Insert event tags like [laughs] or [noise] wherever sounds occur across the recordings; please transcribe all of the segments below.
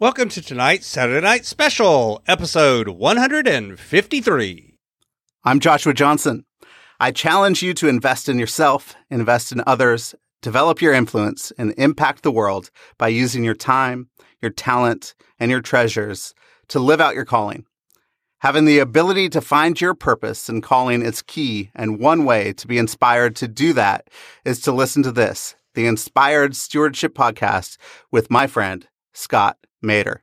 Welcome to tonight's Saturday Night Special, episode 153. I'm Joshua Johnson. I challenge you to invest in yourself, invest in others, develop your influence, and impact the world by using your time, your talent, and your treasures to live out your calling. Having the ability to find your purpose and calling is key, and one way to be inspired to do that is to listen to this, the Inspired Stewardship Podcast with my friend, Scott Maderer.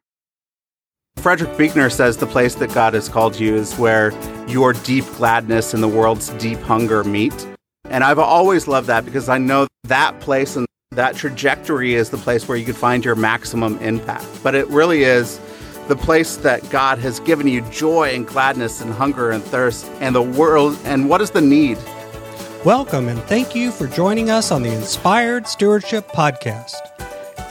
Frederick Buechner says the place that God has called you is where your deep gladness and the world's deep hunger meet. And I've always loved that because I know that place and that trajectory is the place where you can find your maximum impact. But it really is the place that God has given you joy and gladness and hunger and thirst and the world. And what is the need? Welcome and thank you for joining us on the Inspired Stewardship Podcast.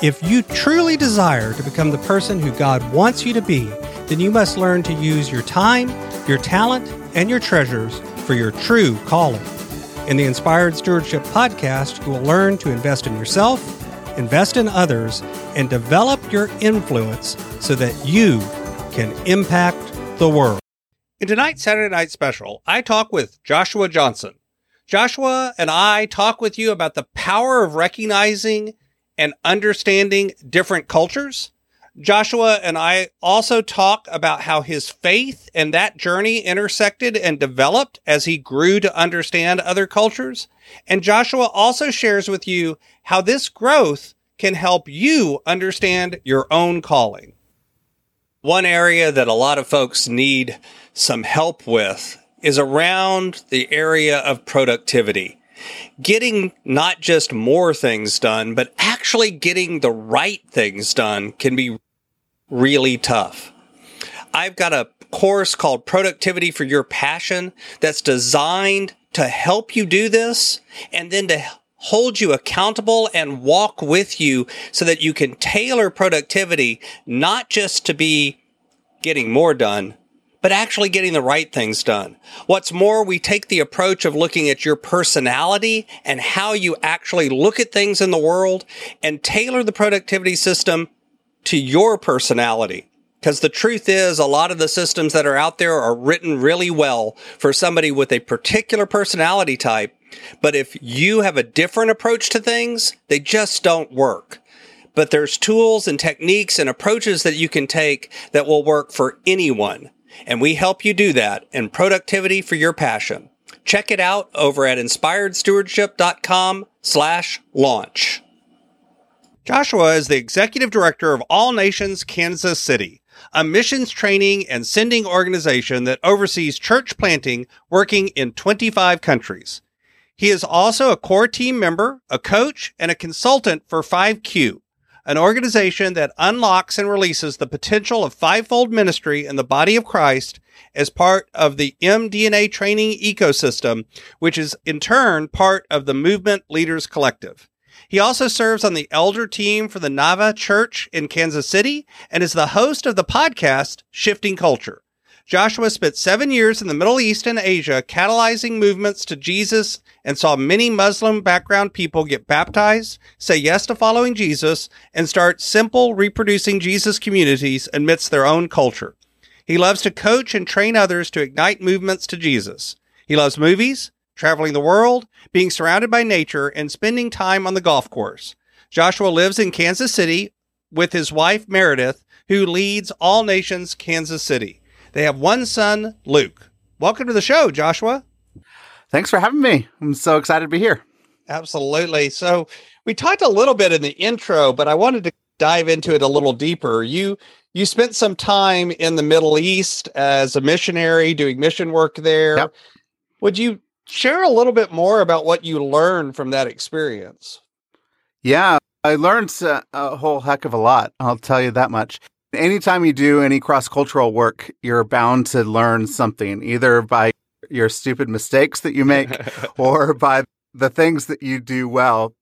If you truly desire to become the person who God wants you to be, then you must learn to use your time, your talent, and your treasures for your true calling. In the Inspired Stewardship Podcast, you will learn to invest in yourself, invest in others, and develop your influence so that you can impact the world. In tonight's Saturday Night Special, I talk with Joshua Johnson. Joshua and I talk with you about the power of recognizing and understanding different cultures. Joshua and I also talk about how his faith and that journey intersected and developed as he grew to understand other cultures. And Joshua also shares with you how this growth can help you understand your own calling. One area that a lot of folks need some help with is around the area of productivity getting not just more things done, but actually getting the right things done can be really tough. I've got a course called Productivity for Your Passion that's designed to help you do this and then to hold you accountable and walk with you so that you can tailor productivity not just to be getting more done, but actually getting the right things done. What's more, we take the approach of looking at your personality and how you actually look at things in the world and tailor the productivity system to your personality. Because the truth is, a lot of the systems that are out there are written really well for somebody with a particular personality type. But if you have a different approach to things, they just don't work but there's tools and techniques and approaches that you can take that will work for anyone. And we help you do that in productivity for your passion. Check it out over at inspiredstewardship.com slash launch. Joshua is the executive director of All Nations Kansas City, a missions training and sending organization that oversees church planting working in 25 countries. He is also a core team member, a coach, and a consultant for 5Q, an organization that unlocks and releases the potential of fivefold ministry in the body of Christ as part of the MDNA training ecosystem, which is in turn part of the Movement Leaders Collective. He also serves on the elder team for the Nava Church in Kansas City and is the host of the podcast Shifting Culture. Joshua spent seven years in the Middle East and Asia, catalyzing movements to Jesus and saw many Muslim background people get baptized, say yes to following Jesus, and start simple reproducing Jesus communities amidst their own culture. He loves to coach and train others to ignite movements to Jesus. He loves movies, traveling the world, being surrounded by nature, and spending time on the golf course. Joshua lives in Kansas City with his wife Meredith, who leads All Nations Kansas City. They have one son, Luke. Welcome to the show, Joshua. Thanks for having me. I'm so excited to be here. Absolutely. So, we talked a little bit in the intro, but I wanted to dive into it a little deeper. You you spent some time in the Middle East as a missionary doing mission work there. Yep. Would you share a little bit more about what you learned from that experience? Yeah, I learned uh, a whole heck of a lot. I'll tell you that much. Anytime you do any cross cultural work, you're bound to learn something, either by your stupid mistakes that you [laughs] make or by the things that you do well.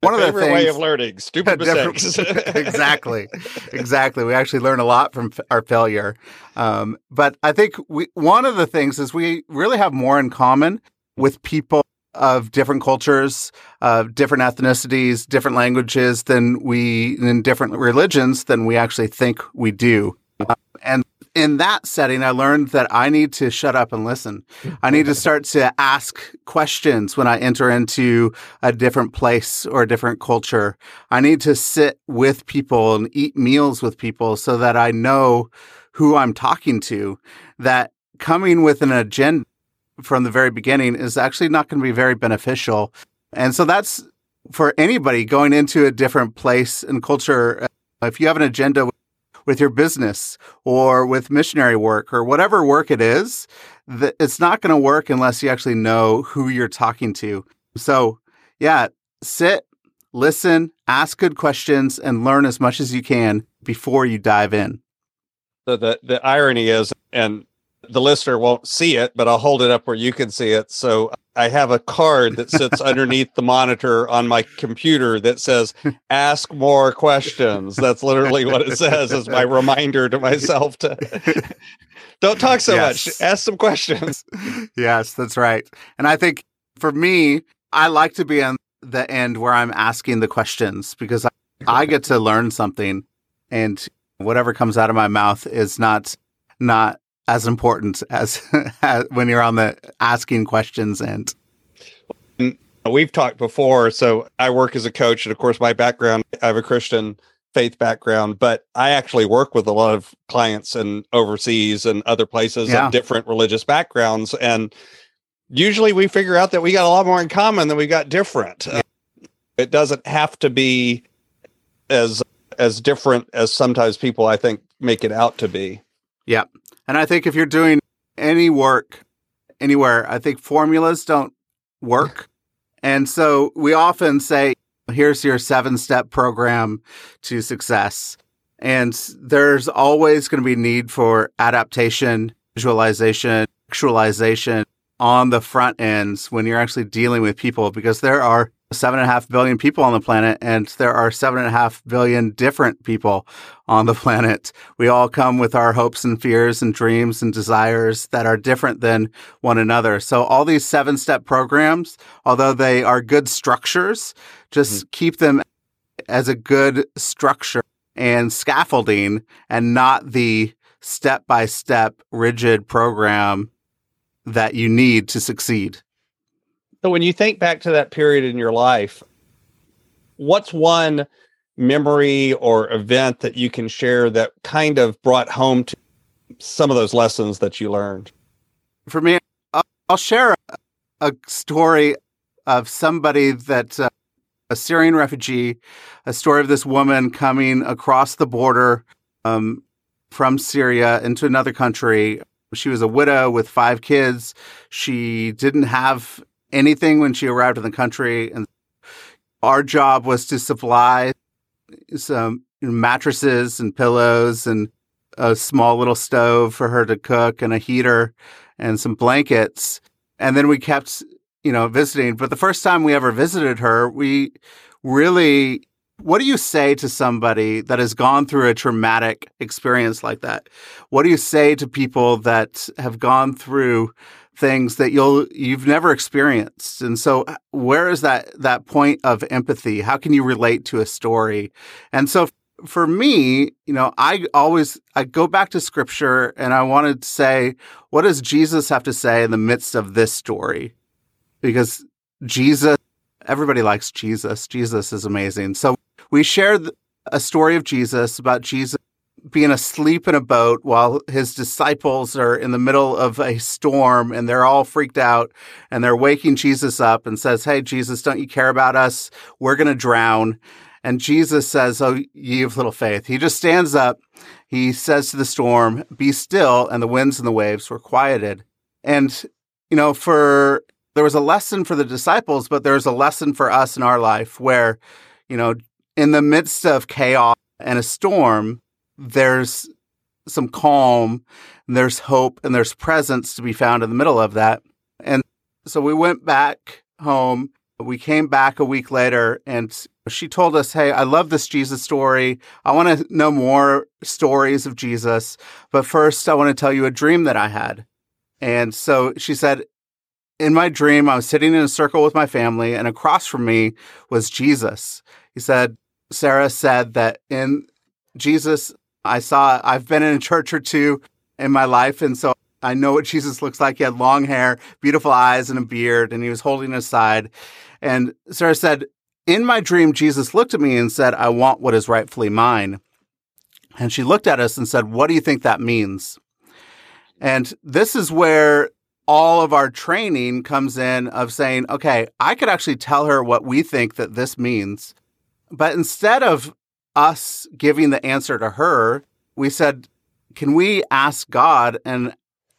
One of the things, way of learning, stupid [laughs] mistakes. [laughs] exactly, exactly. We actually learn a lot from our failure. Um, but I think we, one of the things is we really have more in common with people of different cultures, of different ethnicities, different languages than we, in different religions than we actually think we do. Uh, and in that setting, I learned that I need to shut up and listen. I need to [laughs] start to ask questions when I enter into a different place or a different culture. I need to sit with people and eat meals with people so that I know who I'm talking to. That coming with an agenda from the very beginning is actually not going to be very beneficial. And so that's for anybody going into a different place and culture. If you have an agenda with your business or with missionary work or whatever work it is, it's not going to work unless you actually know who you're talking to. So, yeah, sit, listen, ask good questions, and learn as much as you can before you dive in. The, the, the irony is, and the listener won't see it, but I'll hold it up where you can see it. So I have a card that sits underneath the monitor on my computer that says, ask more questions. That's literally what it says as my reminder to myself to [laughs] don't talk so yes. much, ask some questions. [laughs] yes, that's right. And I think for me, I like to be on the end where I'm asking the questions because I, I get to learn something and whatever comes out of my mouth is not not as important [laughs] as, when you're on the asking questions and we've talked before so i work as a coach and of course my background i have a christian faith background but i actually work with a lot of clients and overseas and other places yeah. of different religious backgrounds and usually we figure out that we got a lot more in common than we got different yeah. Uh, it doesn't have to be as as different as sometimes people i think make it out to be yeah and I think if you're doing any work anywhere, I think formulas don't work. And so we often say, here's your seven step program to success. And there's always going to be need for adaptation, visualization, actualization on the front ends when you're actually dealing with people because there are seven and a half billion people on the planet, and there are seven and a half billion different people on the [laughs] planet. We all come with our hopes and fears and dreams and desires that are different than one another. So all these seven step programs, although they are good structures, just mm-hmm. keep them as a good structure and scaffolding and not the step by step rigid program that you need to succeed. So when you think back to that period in your life, what's one memory or event that you can share that kind of brought home to some of those lessons that you learned? For me, I'll share a, story of somebody that uh, a Syrian refugee, a story of this woman coming across the border um, from Syria into another country. She was a widow with five kids. She didn't have anything when she arrived in the country. And our job was to supply some mattresses and pillows and a small little stove for her to cook and a heater and some blankets. And then we kept, you know, visiting. But the first time we ever visited her, we really, what do you say to somebody that has gone through a traumatic experience like that? What do you say to people that have gone through things that you'll you've never experienced. And so uh, where is that that point of empathy? How can you relate to a story? And so for me you know i always i go back to scripture and i wanted to say what does jesus have to say in the midst of this story? Because jesus everybody likes jesus. Jesus is amazing. So we shared a story of jesus about jesus being asleep in a boat while his disciples are in the middle of a storm and they're all freaked out and they're waking Jesus up and says, Hey, Jesus, don't you care about us? We're going to drown. And Jesus says, Oh, ye of little faith. He just stands up. He says to the storm, Be still. And the winds and the waves were quieted. And, you know, for there was a lesson for the disciples, but there's a lesson for us in our life where, you know, in the midst of chaos and a storm, there's some calm, there's hope, and there's presence to be found in the middle of that. And so we went back home. We came back a week later and she told us, Hey, I love this Jesus story. I want to know more stories of Jesus. But first, I want to tell you a dream that I had. And so she said, in my dream, I was sitting in a circle with my family, and across from me was Jesus. He said, Sarah said that in Jesus, I saw, I've been in a church or two in my life. And so I know what Jesus looks like. He had long hair, beautiful eyes, and a beard, and he was holding his side. And Sarah said, In my dream, Jesus looked at me and said, I want what is rightfully mine. And she looked at us and said, What do you think that means? And this is where all of our training comes in of saying, okay, I could actually tell her what we think that this means. But instead of us giving the answer to her, we said, can we ask God and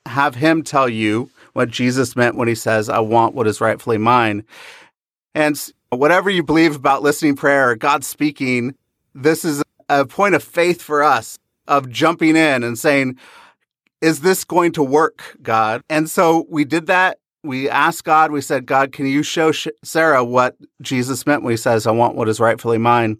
have him tell you what Jesus meant when he says, I want what is rightfully mine? And whatever you believe about listening prayer, God speaking, this is a point of faith for us of jumping in and saying, is this going to work, God? And so we did that. We asked God, we said, God, can you show Sarah what Jesus meant when he says, I want what is rightfully mine?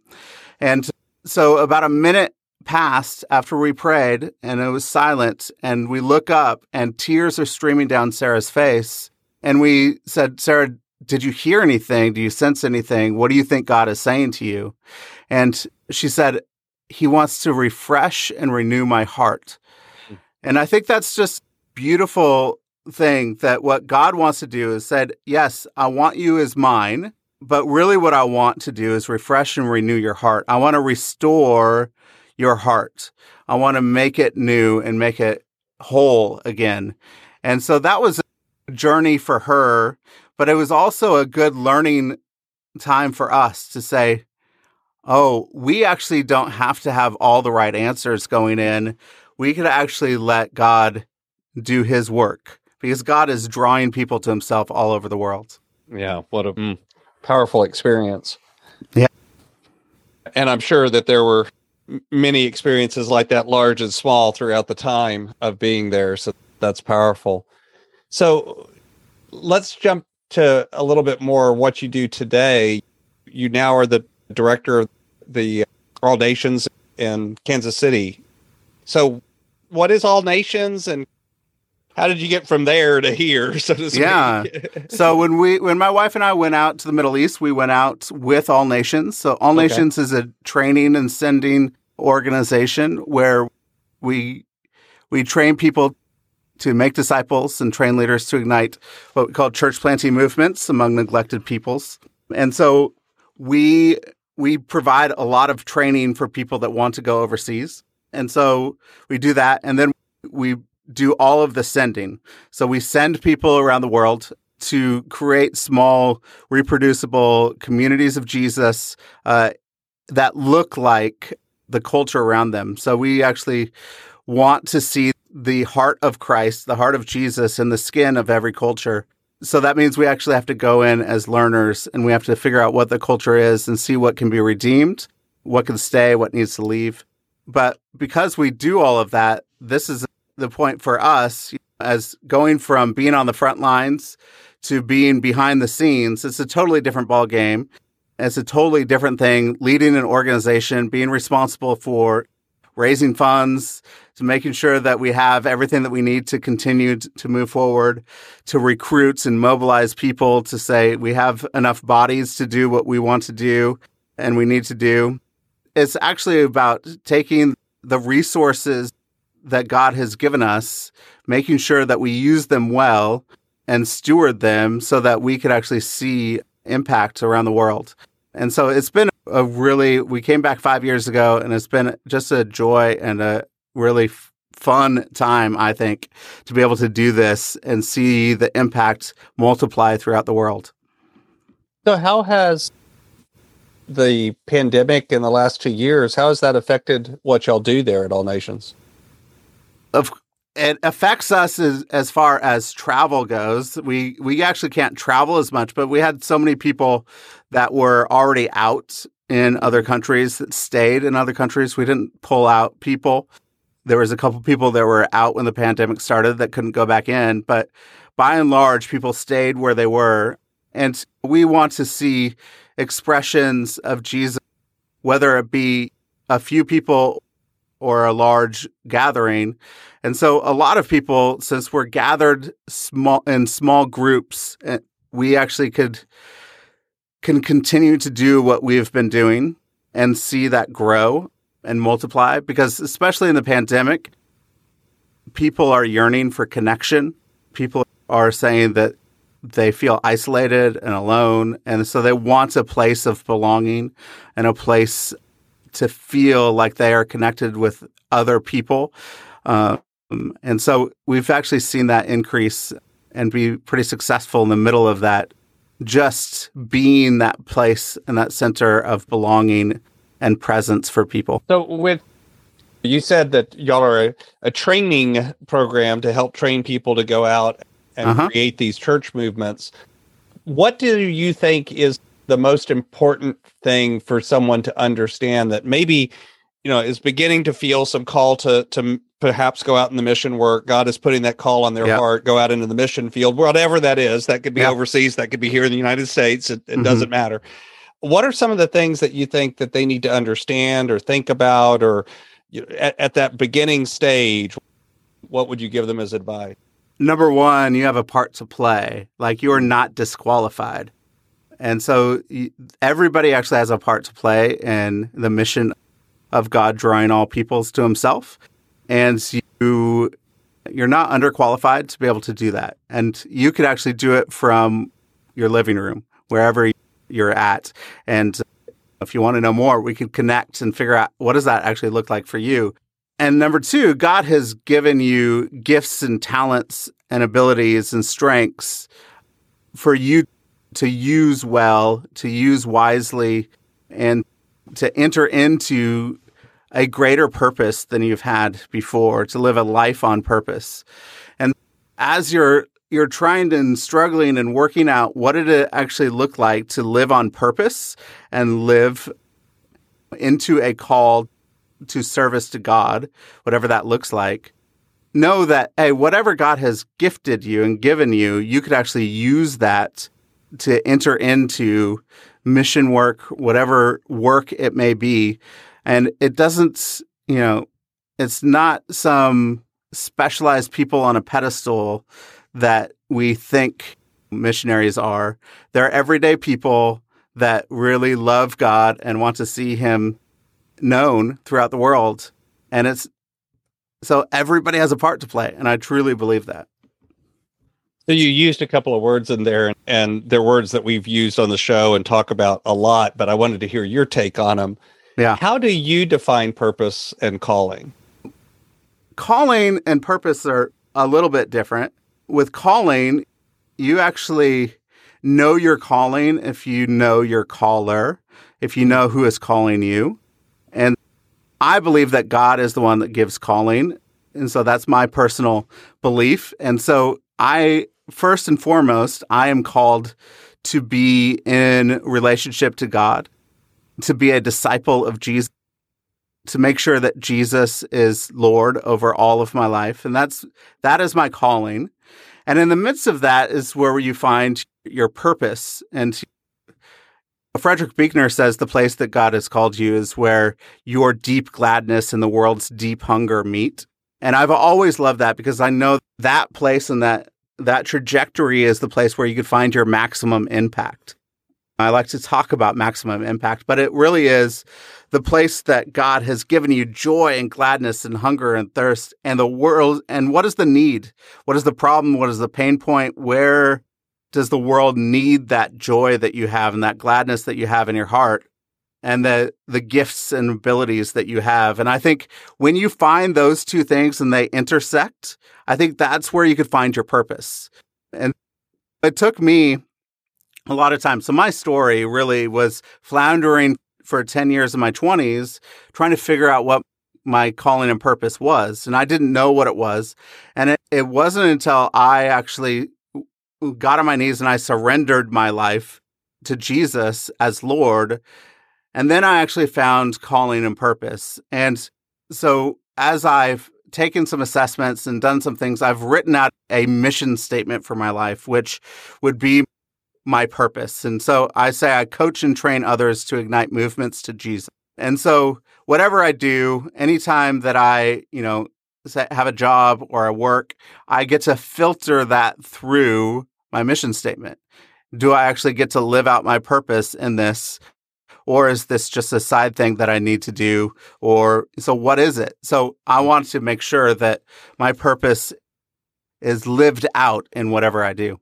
And so about a minute passed after we prayed and it was silent and we look up and tears are streaming down Sarah's face. And we said, Sarah, did you hear anything? Do you sense anything? What do you think God is saying to you? And she said, he wants to refresh and renew my heart. Hmm. And I think that's just beautiful thing that what God wants to do is said, yes, I want you as mine, but really what I want to do is refresh and renew your heart. I want to restore your heart. I want to make it new and make it whole again. And so that was a journey for her, but it was also a good learning time for us to say, oh, we actually don't have to have all the right answers going in we could actually let God do his work because God is drawing people to himself all over the world. Yeah, what a mm, powerful experience. Yeah. And I'm sure that there were many experiences like that, large and small, throughout the time of being there. So that's powerful. So let's jump to a little bit more what you do today. You now are the director of the All Nations in Kansas City. So, what is All Nations and how did you get from there to here so to speak yeah [laughs] so when we when my wife and i went out to the middle east we went out with all nations so all okay. nations is a training and sending organization where we we train people to make disciples and train leaders to ignite what we call church planting movements among neglected peoples and so we we provide a lot of training for people that want to go overseas and so we do that. And then we do all of the sending. So we send people around the world to create small, reproducible communities of Jesus uh, that look like the culture around them. So we actually want to see the heart of Christ, the heart of Jesus in the skin of every culture. So that means we actually have to go in as learners and we have to figure out what the culture is and see what can be redeemed, what can stay, what needs to leave. But because we do all of that, this is the point for us as going from being on the front lines to being behind the scenes. It's a totally different ball game. It's a totally different thing leading an organization, being responsible for raising funds, to making sure that we have everything that we need to continue to move forward, to recruit and mobilize people to say we have enough bodies to do what we want to do and we need to do it's actually about taking the resources that God has given us, making sure that we use them well and steward them so that we could actually see impact around the world. And so it's been a really, we came back five years ago and it's been just a joy and a really f- fun time, I think, to be able to do this and see the impact multiply throughout the world. So, how has the pandemic in the last two years, how has that affected what y'all do there at All Nations? Of it affects us as, as far as travel goes. We we actually can't travel as much, but we had so many people that were already out in other countries that stayed in other countries. We didn't pull out people. There was a couple people that were out when the pandemic started that couldn't go back in, but by and large, people stayed where they were. And we want to see expressions of Jesus, whether it be a few people or a large gathering. And so a lot of people, since we're gathered small in small groups, eh, we actually could can continue to do what we've been doing and see that grow and multiply because especially in the pandemic, people are yearning for connection. People are saying that they feel isolated and alone. And so they want a place of belonging and a place to feel like they are connected with other people. Um, and so we've actually seen that increase and be pretty successful in the middle of that, just being that place and that center of belonging and presence for people. So, with you said that y'all are a, a training program to help train people to go out and uh-huh. create these church movements. What do you think is the most important thing for someone to understand that maybe you know is beginning to feel some call to to perhaps go out in the mission work. God is putting that call on their yep. heart go out into the mission field whatever that is. That could be yep. overseas that could be here in the united states. It, it mm-hmm. doesn't matter. What are some of the things that you think that they need to understand or think about or you know, at, at that beginning stage what would you give them as advice? Number one you have a part to play. Like you're not disqualified and so everybody actually has a part to play in the mission of God drawing all peoples to himself. And you you're not underqualified to be able to do that. And you could actually do it from your living room, wherever you're at. And if you want to know more, we could connect and figure out what does that actually look like for you. And number two, God has given you gifts and talents and abilities and strengths for you to use well, to use wisely, and to enter into a greater purpose than you've had before, to live a life on purpose. And as you're you're trying and struggling and working out what did it actually look like to live on purpose and live into a call to service to God, whatever that looks like. Know that hey, whatever God has gifted you and given you, you could actually use that to enter into mission work, whatever work it may be. And it doesn't, you know, it's not some specialized people on a pedestal that we think missionaries are. They're everyday people that really love God and want to see Him known throughout the world. And it's so everybody has a part to play. And I truly believe that. So you used a couple of words in there, and they're words that we've used on the show and talk about a lot. But I wanted to hear your take on them. Yeah. How do you define purpose and calling? Calling and purpose are a little bit different. With calling, you actually know your calling if you know your caller, if you know who is calling you. And I believe that God is the one that gives calling. And so that's my personal belief. And so I first and foremost, I am called to be in relationship to God, to be a disciple of Jesus, to make sure that Jesus is Lord over all of my life. And that's that is my calling. And in the midst of that is where you find your purpose. And Frederick Buechner says the place that God has called you is where your deep gladness and the world's deep hunger meet. And I've always loved that because I know that place and that that trajectory is the place where you could find your maximum impact. I like to talk about maximum impact, but it really is the place that God has given you joy and gladness and hunger and thirst and the world. And what is the need? What is the problem? What is the pain point? Where does the world need that joy that you have and that gladness that you have in your heart? And the the gifts and abilities that you have. And I think when you find those two things and they intersect, I think that's where you could find your purpose. And it took me a lot of time. So my story really was floundering for 10 years in my 20s trying to figure out what my calling and purpose was. And I didn't know what it was. And it, it wasn't until I actually got on my knees and I surrendered my life to Jesus as Lord and then I actually found calling and purpose. And so as I've taken some assessments and done some things, I've written out a mission statement for my life, which would be my purpose. And so I say I coach and train others to ignite movements to Jesus. And so whatever I do, anytime that I, you know, have a job or I work, I get to filter that through my mission statement. Do I actually get to live out my purpose in this? Or is this just a side thing that I need to do? Or so what is it? So I want to make sure that my purpose is lived out in whatever I do.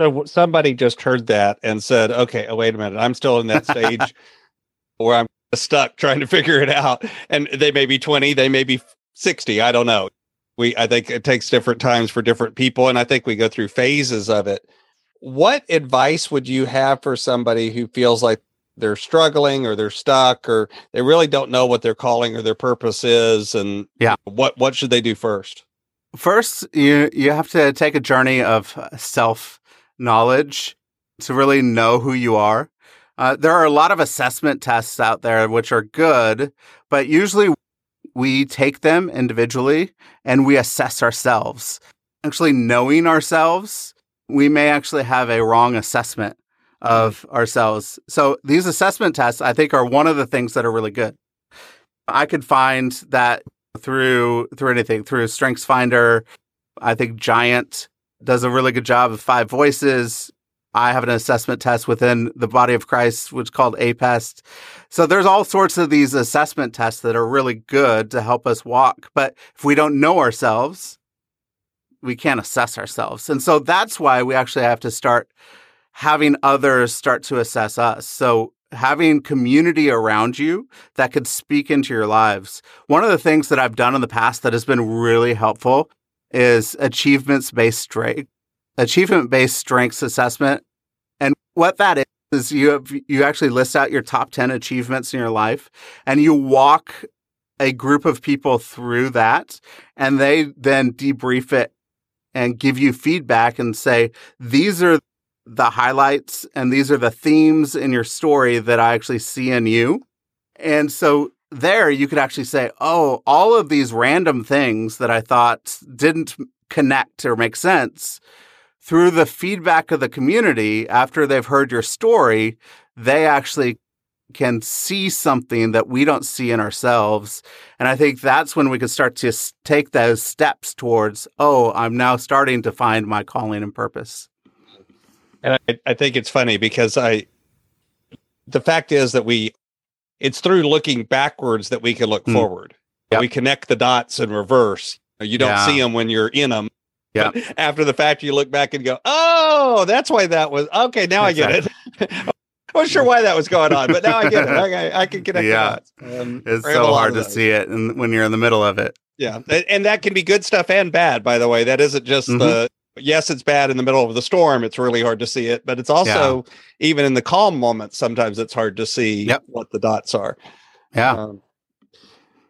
So somebody just heard that and said, okay, oh, wait a minute. I'm still in that stage [laughs] where I'm stuck trying to figure it out. And they may be 20, they may be 60. I don't know. We, I think it takes different times for different people. And I think we go through phases of it. What advice would you have for somebody who feels like they're struggling or they're stuck or they really don't know what their calling or their purpose is and yeah. what what should they do first? First you you have to take a journey of self knowledge to really know who you are. Uh, there are a lot of assessment tests out there which are good but usually we take them individually and we assess ourselves. Actually knowing ourselves we may actually have a wrong assessment of ourselves. So these assessment tests, I think, are one of the things that are really good. I could find that through through anything through Strengths Finder. I think Giant does a really good job of five voices. I have an assessment test within the body of Christ, which is called APEST. So there's all sorts of these assessment tests that are really good to help us walk. But if we don't know ourselves, we can't assess ourselves. And so that's why we actually have to start having others start to assess us. So having community around you that could speak into your lives. One of the things that I've done in the past that has been really helpful is achievements based strength, achievement based strengths assessment. And what that is, is you have, you actually list out your top 10 achievements in your life and you walk a group of people through that and they then debrief it and give you feedback and say, these are the highlights and these are the themes in your story that I actually see in you. And so there you could actually say, oh, all of these random things that I thought didn't connect or make sense through the feedback of the community after they've heard your story, they actually can see something that we don't see in ourselves. And I think that's when we can start to take those steps towards, oh, I'm now starting to find my calling and purpose. And I, I think it's funny because I, the fact is that we, it's through looking backwards that we can look mm. forward. Yep. We connect the dots in reverse. You don't yeah. see them when you're in them. Yeah. [laughs] After the fact, you look back and go, "Oh, that's why that was okay." Now exactly. I get it. [laughs] I [laughs] wasn't sure why that was going on, but now I get it. I, I can connect. Yeah, um, it's so hard to see it, and when you're in the middle of it. Yeah, and that can be good stuff and bad. By the way, that isn't just mm-hmm. the yes, it's bad in the middle of the storm. It's really hard to see it, but it's also yeah. even in the calm moments. Sometimes it's hard to see yep. what the dots are. Yeah, um,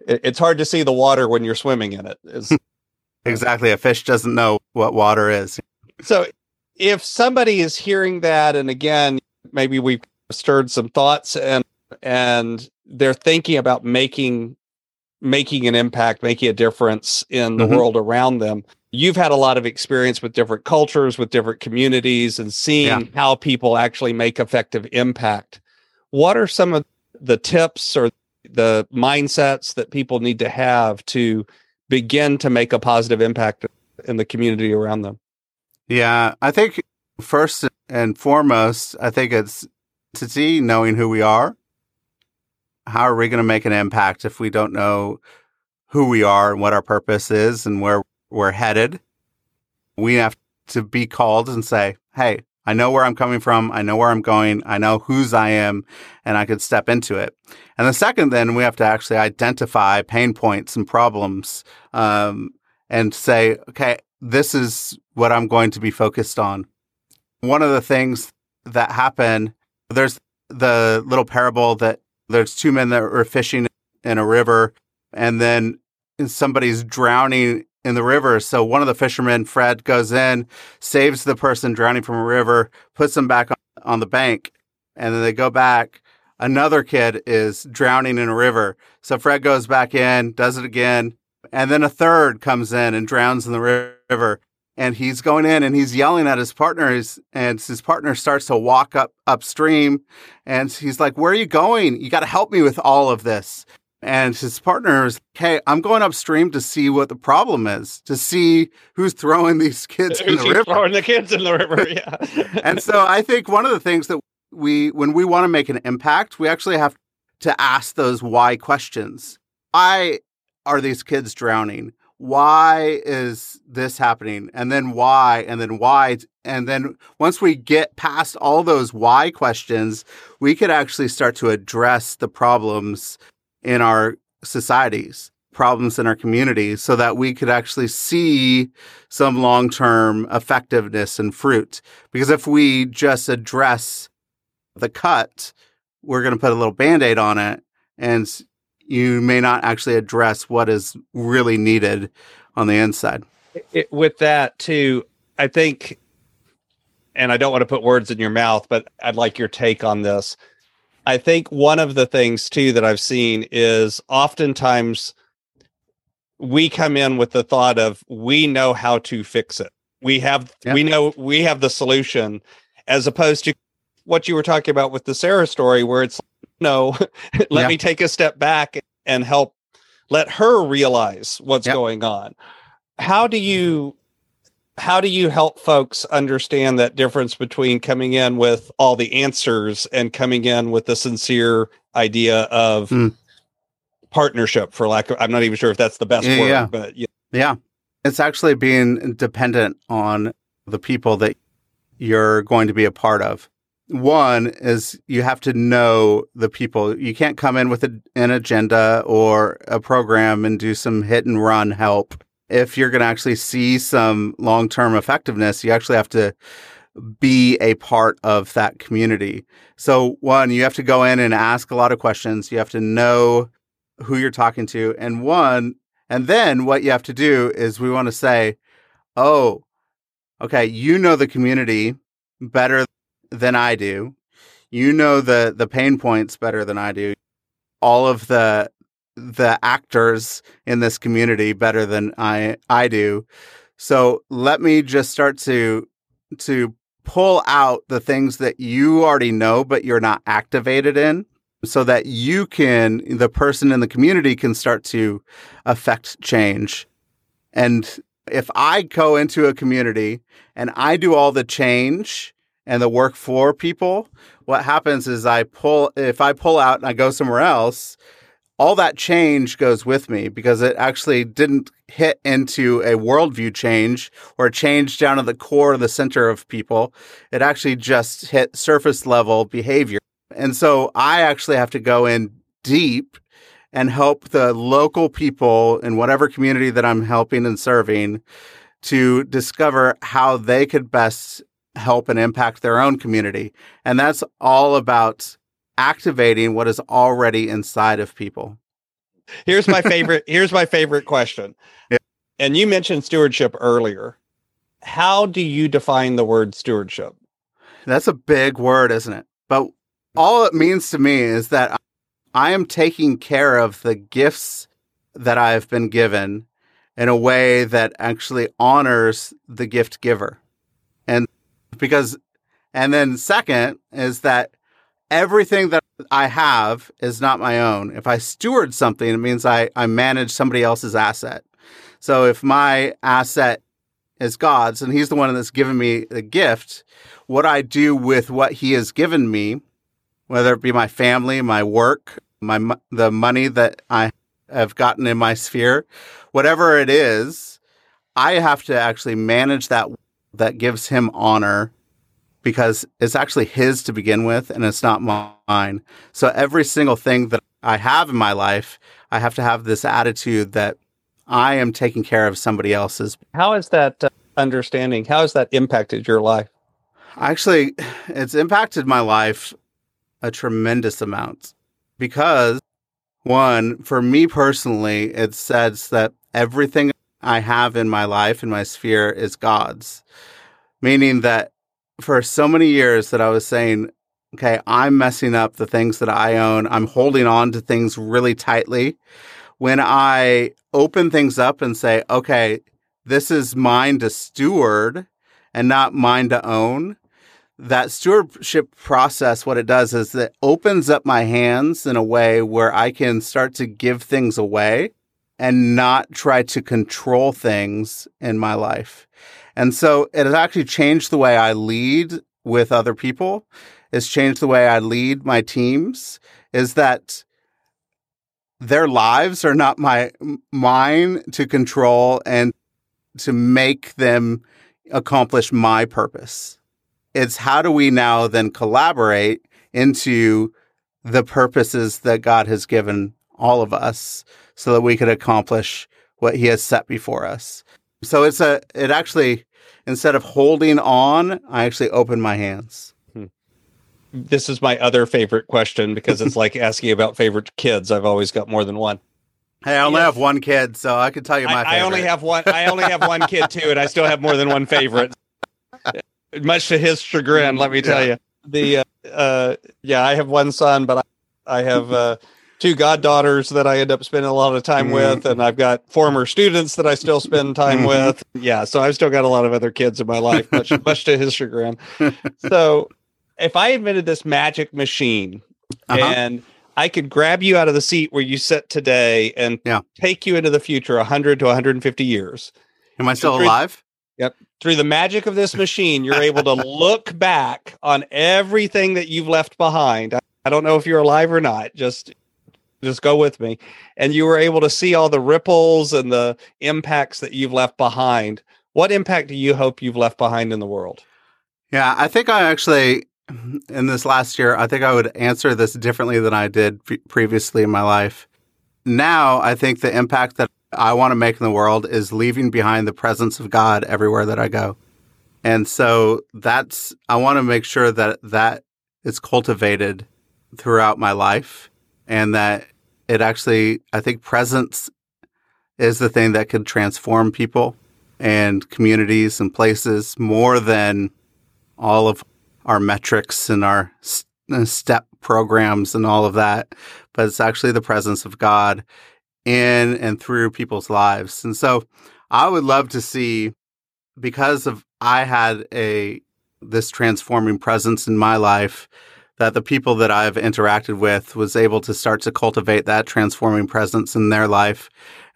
it, it's hard to see the water when you're swimming in it. Is [laughs] exactly a fish doesn't know what water is. So, if somebody is hearing that, and again, maybe we've stirred some thoughts and and they're thinking about making making an impact making a difference in the mm-hmm. world around them you've had a lot of experience with different cultures with different communities and seeing yeah. how people actually make effective impact what are some of the tips or the mindsets that people need to have to begin to make a positive impact in the community around them yeah i think first and foremost i think it's to see knowing who we are. How are we going to make an impact if we don't know who we are and what our purpose is and where we're headed? We have to be called and say, Hey, I know where I'm coming from. I know where I'm going. I know whose I am and I could step into it. And the second, then we have to actually identify pain points and problems, um, and say, okay, this is what I'm going to be focused on. One of the things that happen there's the little parable that there's two men that were fishing in a river and then somebody's drowning in the river. So one of the fishermen, Fred, goes in, saves the person drowning from a river, puts them back on the bank, and then they go back. Another kid is drowning in a river. So Fred goes back in, does it again, and then a third comes in and drowns in the river. And he's going in and he's yelling at his partner and his partner starts to walk up upstream and he's like where are you going? You got to help me with all of this. And his partner is hey i'm going upstream to see what the problem is to see who's throwing these kids [laughs] in the river. throwing the kids in the river [laughs] yeah. And so i think one of the things that we when we want to make an impact we actually have to ask those why questions. Why are these kids drowning why is this happening? And then why? And then why? And then once we get past all those why questions we could actually start to address the problems in our societies problems in our communities so that we could actually see some long-term effectiveness and fruit. Because if we just address the cut we're going to put a little band-aid on it and you may not actually address what is really needed on the inside. It, with that, too, I think, and I don't want to put words in your mouth, but I'd like your take on this. I think one of the things, too, that I've seen is oftentimes we come in with the thought of we know how to fix it. We have, we know, we have the solution, as opposed to what you were talking about with the Sarah story, where it's no, [laughs] let yeah. me take a step back and help let her realize what's yep. going on. How do you how do you help folks understand that difference between coming in with all the answers and coming in with the sincere idea of mm. partnership for lack of I'm not even sure if that's the best yeah, word, yeah. but yeah. yeah. It's actually being dependent on the people that you're going to be a part of one is you have to know the people. You can't come in with a, an agenda or a program and do some hit and run help. If you're going to actually see some long term effectiveness, you actually have to be a part of that community. So, one, you have to go in and ask a lot of questions. You have to know who you're talking to. And one, and then what you have to do is we want to say, oh, okay, you know the community better than I do. You know the the pain points better than I do. All of the the actors in this community better than I I do. So let me just start to to pull out the things that you already know but you're not activated in so that you can the person in the community can start to affect change. And if I go into a community and I do all the change and the work for people, what happens is I pull, if I pull out and I go somewhere else, all that change goes with me because it actually didn't hit into a worldview change or change down at the core of the center of people. It actually just hit surface level behavior. And so I actually have to go in deep and help the local people in whatever community that I'm helping and serving to discover how they could best help and impact their own community. And that's all about activating what is already inside of people. Here's my [laughs] favorite here's my favorite question. Yeah. And you mentioned stewardship earlier. How do you define the word stewardship? That's a big word, isn't it? But all it means to me is that I am taking care of the gifts that I've been given in a way that actually honors the gift giver. And because, and then second is that everything that I have is not my own. If I steward something, it means I, I manage somebody else's asset. So if my asset is God's and He's the one that's given me the gift, what I do with what He has given me, whether it be my family, my work, my the money that I have gotten in my sphere, whatever it is, I have to actually manage that that gives him honor because it's actually his to begin with and it's not mine. So every single thing that I have in my life, I have to have this attitude that I am taking care of somebody else's. How has that uh, understanding, how has that impacted your life? Actually, it's impacted my life a tremendous amount because one, for me personally, it says that everything I have in my life, in my sphere, is God's. Meaning that for so many years that I was saying, okay, I'm messing up the things that I own. I'm holding on to things really tightly. When I open things up and say, okay, this is mine to steward and not mine to own. That stewardship process, what it does is it opens up my hands in a way where I can start to give things away and not try to control things in my life. And so it has actually changed the way I lead with other people. It's changed the way I lead my teams is that their lives are not my mine to control and to make them accomplish my purpose. It's how do we now then collaborate into the purposes that God has given all of us so that we could accomplish what he has set before us. So it's a it actually instead of holding on, I actually open my hands. Hmm. This is my other favorite question because it's like [laughs] asking about favorite kids. I've always got more than one. Hey, I only yes. have one kid, so I can tell you my. I, I, only have one. I only have one kid too, and I still have more than one favorite. [laughs] Much to his chagrin, let me tell yeah. you. The uh, uh, yeah, I have one son, but I, I have uh, two goddaughters that I end up spending a lot of time mm-hmm. with, and I've got former students that I still spend [laughs] time mm-hmm. with. Yeah, so I've still got a lot of other kids in my life, much [laughs] much to his chagrin. So, if I invented this magic machine uh-huh. and I could grab you out of the seat where you sit today and yeah. take you into the future 100 to 150 years. Am I still through, alive? Yep. Through the magic of this machine, you're able to [laughs] look back on everything that you've left behind. I, I don't know if you're alive or not. Just just go with me. And you were able to see all the ripples and the impacts that you've left behind. What impact do you hope you've left behind in the world? Yeah, I think I actually [clears throat] in this last year, I think I would answer this differently than I did previously in my life. Now, I think the impact that I want to make in the world is leaving behind the presence of God everywhere that I go. And so that's, I want to make sure that that is cultivated throughout my life and that it actually, I think presence is the thing that could transform people and communities and places more than all of our metrics and our uh, step programs and all of that, but it's actually the presence of God in and through people's lives. And so I would love to see because of I had a this transforming presence in my life that the people that I've interacted with was able to start to cultivate that transforming presence in their life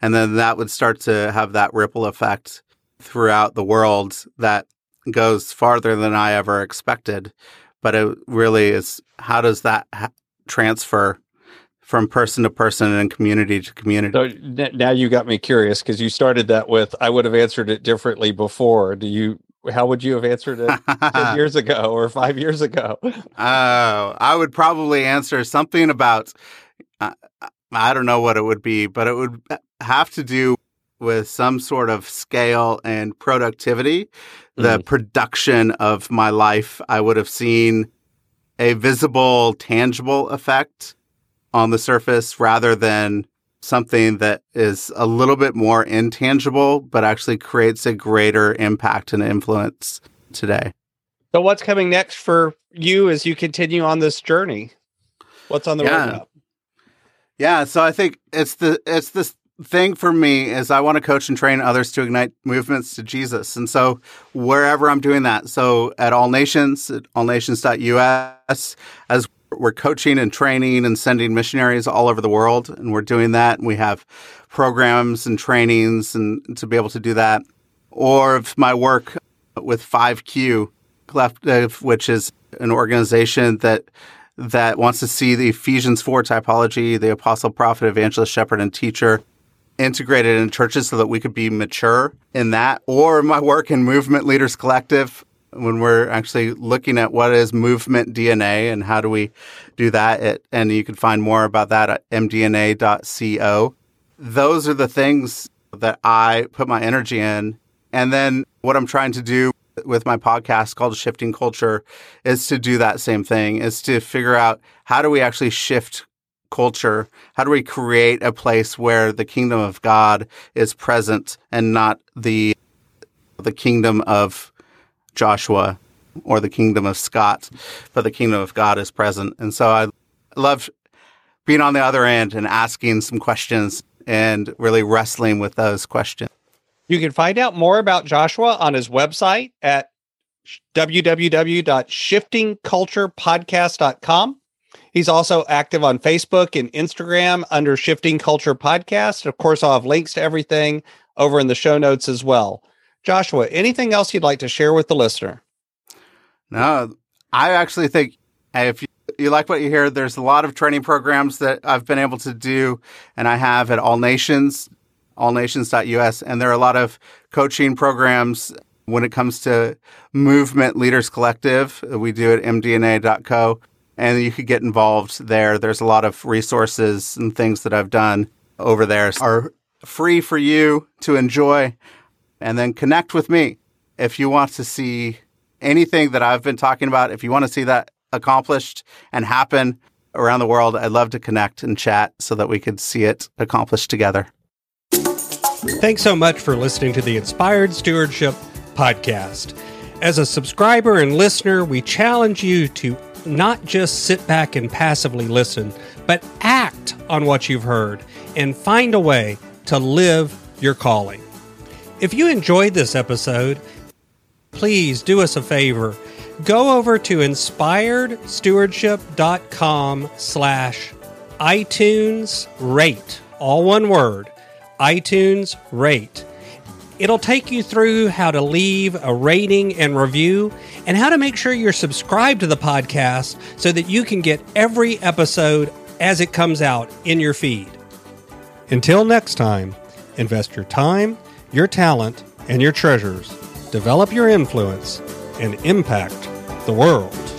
and then that would start to have that ripple effect throughout the world that goes farther than I ever expected. But it really is how does that ha- transfer from person to person and community to community? So now you got me curious because you started that with I would have answered it differently before. Do you? How would you have answered it ten [laughs] years ago or five years ago? Oh, I would probably answer something about. Uh, I don't know what it would be, but it would have to do with some sort of scale and productivity, the mm. production of my life, I would have seen a visible, tangible effect on the surface rather than something that is a little bit more intangible, but actually creates a greater impact and influence today. So, what's coming next for you as you continue on this journey? What's on the yeah. roadmap? Yeah, so I think it's the it's this thing for me is I want to coach and train others to ignite movements to Jesus. And so wherever I'm doing that, so at All Nations, at allnations.us, as we're coaching and training and sending missionaries all over the world, and we're doing that, and we have programs and trainings and to be able to do that. Or if my work with 5Q Collective, which is an organization that that wants to see the Ephesians 4 typology, the apostle, prophet, evangelist, shepherd, and teacher integrated in churches so that we could be mature in that, or my work in Movement Leaders Collective when we're actually looking at what is movement DNA and how do we do that. And you can find more about that at mdna.co. Those are the things that I put my energy in. And then what I'm trying to do with my podcast called Shifting Culture is to do that same thing, is to figure out how do we actually shift culture? How do we create a place where the kingdom of God is present and not the the kingdom of Joshua or the kingdom of Scott, but the kingdom of God is present. And so I love being on the other end and asking some questions and really wrestling with those questions. You can find out more about Joshua on his website at www.shiftingculturepodcast.com. He's also active on Facebook and Instagram under Shifting Culture Podcast. Of course, I'll have links to everything over in the show notes as well. Joshua, anything else you'd like to share with the listener? No, I actually think if you, like what you hear, there's a lot of training programs that I've been able to do, and I have at All Nations, allnations.us, and there are a lot of coaching programs when it comes to Movement Leaders Collective. We do at mdna.co and you could get involved there. There's a lot of resources and things that I've done over there are free for you to enjoy and then connect with me. If you want to see anything that I've been talking about, if you want to see that accomplished and happen around the world, I'd love to connect and chat so that we could see it accomplished together. Thanks so much for listening to the Inspired Stewardship Podcast. As a subscriber and listener, we challenge you to not just sit back and passively listen, but act on what you've heard and find a way to live your calling. If you enjoyed this episode, please do us a favor. Go over to inspiredstewardship.com slash iTunes rate, all one word, iTunes rate. It'll take you through how to leave a rating and review and how to make sure you're subscribed to the podcast so that you can get every episode as it comes out in your feed. Until next time, invest your time, your talent, and your treasures. Develop your influence and impact the world.